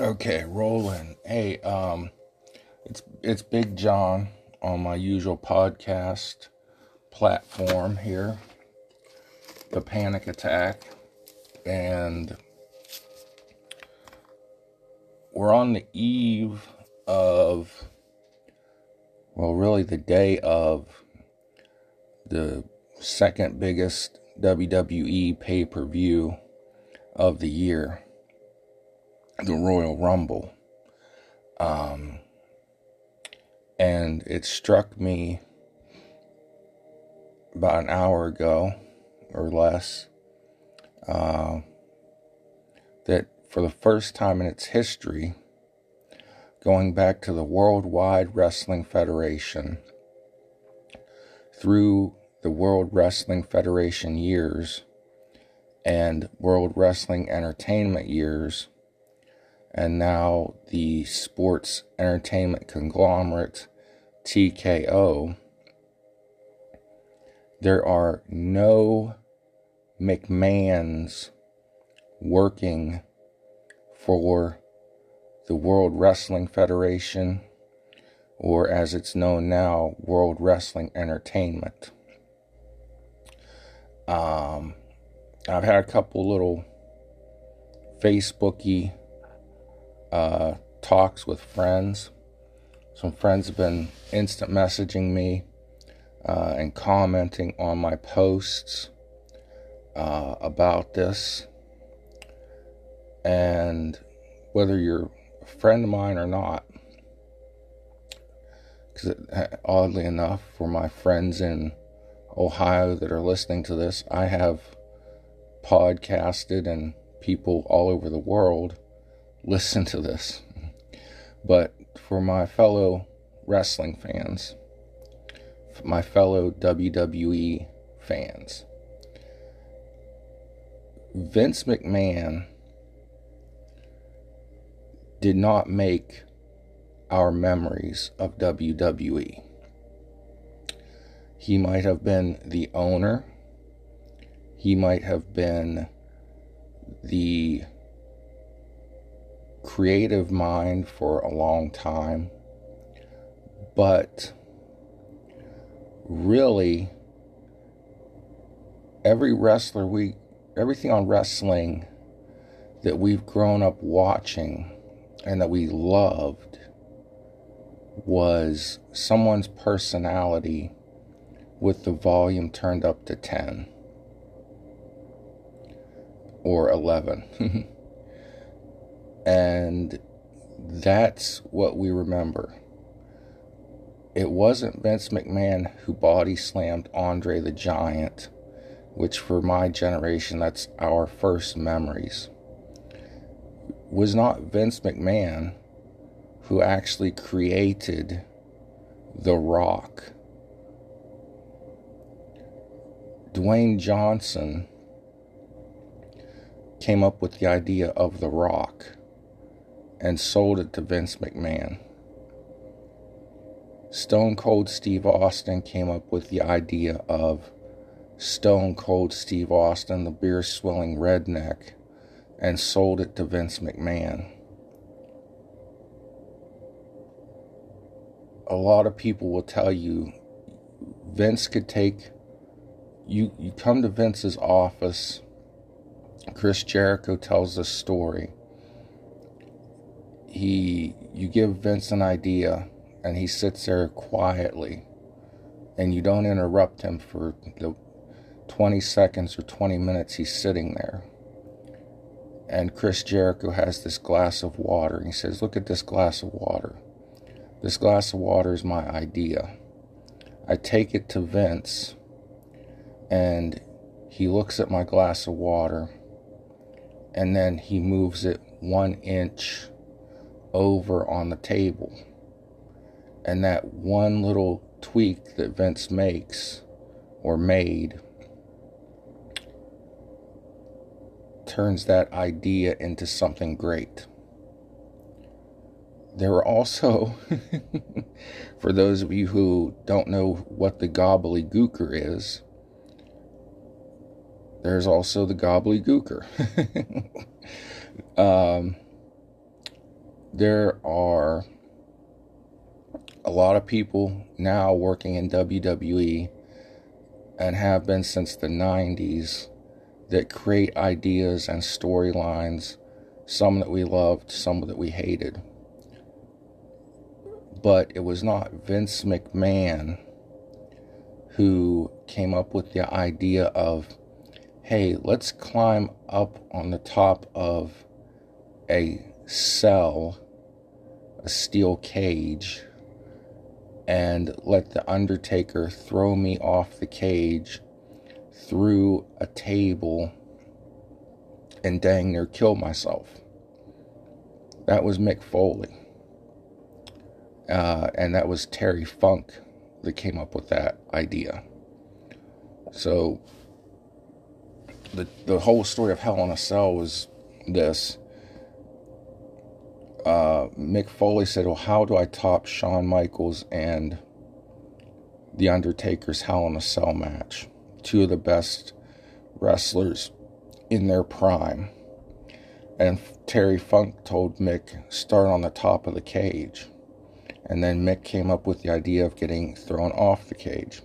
Okay, rolling. Hey, um, it's it's Big John on my usual podcast platform here, the Panic Attack, and we're on the eve of, well, really the day of the second biggest WWE pay per view of the year the Royal Rumble. Um, and it struck me about an hour ago or less uh, that for the first time in its history, going back to the Worldwide Wrestling Federation, through the World Wrestling Federation years and World Wrestling Entertainment years, and now the sports entertainment conglomerate TKO, there are no McMahons working for the World Wrestling Federation, or as it's known now, World Wrestling Entertainment. Um, I've had a couple little Facebooky uh, talks with friends. Some friends have been instant messaging me uh, and commenting on my posts uh, about this. And whether you're a friend of mine or not, because oddly enough, for my friends in Ohio that are listening to this, I have podcasted and people all over the world listen to this. But for my fellow wrestling fans, my fellow WWE fans, Vince McMahon did not make our memories of WWE. He might have been the owner, he might have been the creative mind for a long time, but really, every wrestler we, everything on wrestling that we've grown up watching and that we loved was someone's personality with the volume turned up to 10 or 11. And that's what we remember. It wasn't Vince McMahon who body slammed Andre the Giant, which for my generation, that's our first memories. It was not Vince McMahon who actually created The Rock. Dwayne Johnson came up with the idea of The Rock and sold it to Vince McMahon. Stone Cold Steve Austin came up with the idea of Stone Cold Steve Austin, the beer swilling redneck, and sold it to Vince McMahon. A lot of people will tell you Vince could take you you come to Vince's office. Chris Jericho tells the story he you give Vince an idea and he sits there quietly and you don't interrupt him for the 20 seconds or 20 minutes he's sitting there. And Chris Jericho has this glass of water and he says, Look at this glass of water. This glass of water is my idea. I take it to Vince and he looks at my glass of water and then he moves it one inch over on the table. And that one little tweak that Vince makes or made turns that idea into something great. There are also, for those of you who don't know what the gobbledygooker is, there's also the gobbledygooker. um, there are a lot of people now working in WWE and have been since the 90s that create ideas and storylines, some that we loved, some that we hated. But it was not Vince McMahon who came up with the idea of, hey, let's climb up on the top of a cell, a steel cage, and let the Undertaker throw me off the cage through a table and dang near kill myself. That was Mick Foley. Uh, and that was Terry Funk that came up with that idea. So the the whole story of Hell in a Cell was this. Uh, Mick Foley said, "Well, how do I top Shawn Michaels and the Undertaker's Hell in a Cell match? Two of the best wrestlers in their prime." And Terry Funk told Mick, "Start on the top of the cage." And then Mick came up with the idea of getting thrown off the cage.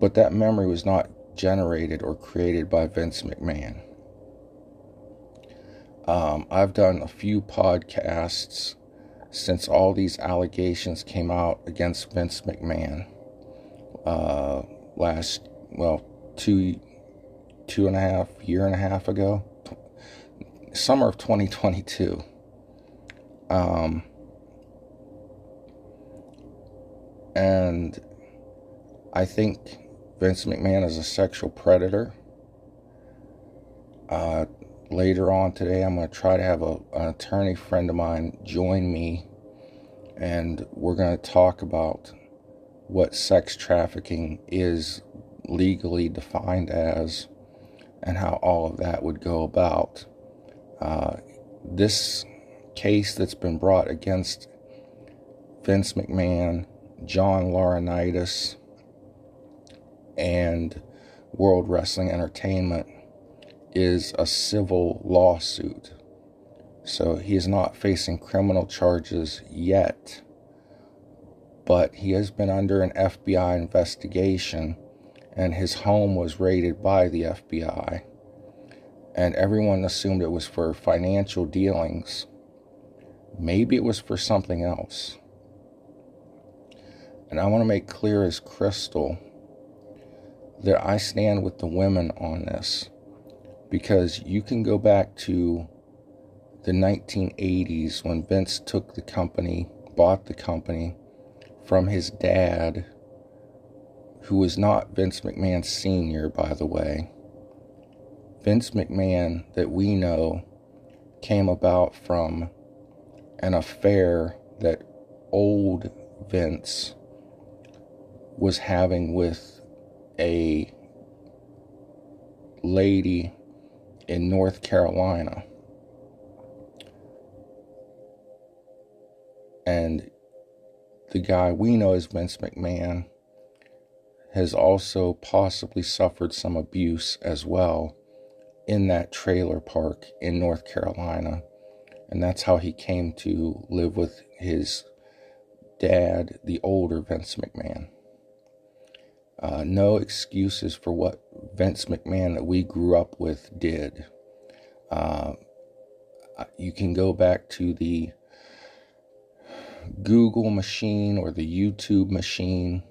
But that memory was not generated or created by Vince McMahon. Um, I've done a few podcasts since all these allegations came out against Vince McMahon uh, last, well, two, two and a half, year and a half ago, summer of 2022. Um, and I think Vince McMahon is a sexual predator. Uh, later on today, I'm going to try to have a, an attorney friend of mine join me, and we're going to talk about what sex trafficking is legally defined as and how all of that would go about. Uh, this case that's been brought against Vince McMahon, John Laurinaitis, and World Wrestling Entertainment is a civil lawsuit. So he is not facing criminal charges yet, but he has been under an FBI investigation and his home was raided by the FBI. And everyone assumed it was for financial dealings. Maybe it was for something else. And I want to make clear as crystal that I stand with the women on this because you can go back to the 1980s when Vince took the company, bought the company from his dad, who was not Vince McMahon Sr., by the way. Vince McMahon, that we know, came about from an affair that old Vince was having with a lady in North Carolina. And the guy we know as Vince McMahon has also possibly suffered some abuse as well in that trailer park in North Carolina. And that's how he came to live with his dad, the older Vince McMahon. Uh, no excuses for what Vince McMahon that we grew up with did. Uh, you can go back to the Google machine or the YouTube machine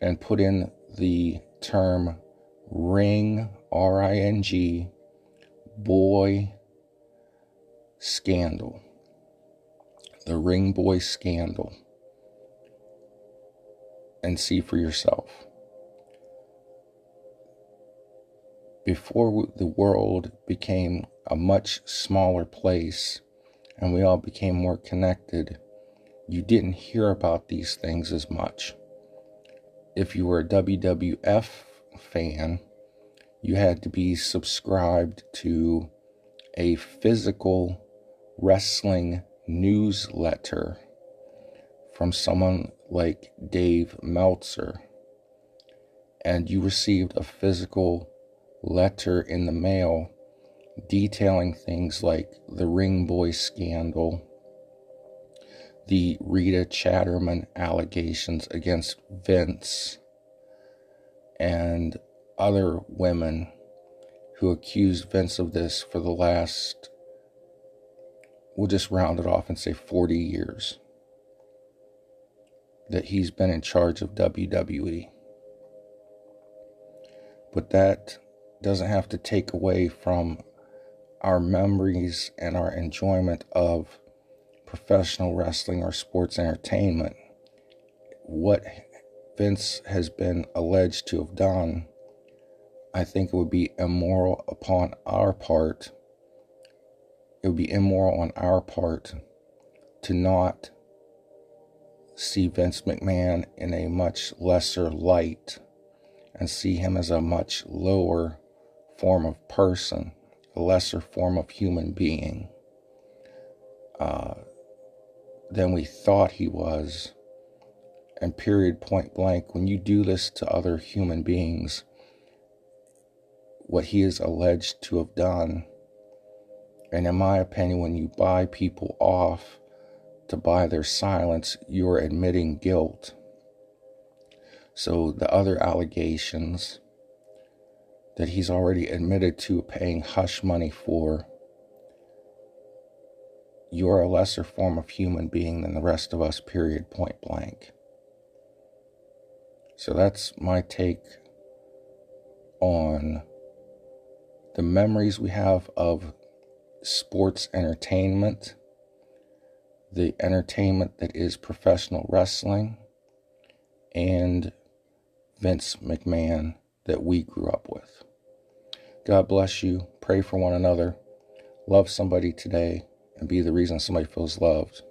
and put in the term ring, R I N G, boy scandal. The ring boy scandal. And see for yourself. Before the world became a much smaller place and we all became more connected, you didn't hear about these things as much. If you were a WWF fan, you had to be subscribed to a physical wrestling newsletter from someone like Dave Meltzer, and you received a physical letter in the mail detailing things like the Ring Boy scandal, the Rita Chatterman allegations against Vince, and other women who accused Vince of this for the last, we'll just round it off and say 40 years that he's been in charge of WWE. But that doesn't have to take away from our memories and our enjoyment of professional wrestling or sports entertainment. What Vince has been alleged to have done, I think it would be immoral upon our part. It would be immoral on our part to not see Vince McMahon in a much lesser light and see him as a much lower form of person, a lesser form of human being uh, than we thought he was. And period, point blank, when you do this to other human beings, what he is alleged to have done, and in my opinion, when you buy people off to buy their silence, you're admitting guilt. So the other allegations that he's already admitted to paying hush money for, you're a lesser form of human being than the rest of us, period, point blank. So that's my take on the memories we have of sports entertainment the entertainment that is professional wrestling and Vince McMahon that we grew up with. God bless you. Pray for one another. Love somebody today and be the reason somebody feels loved.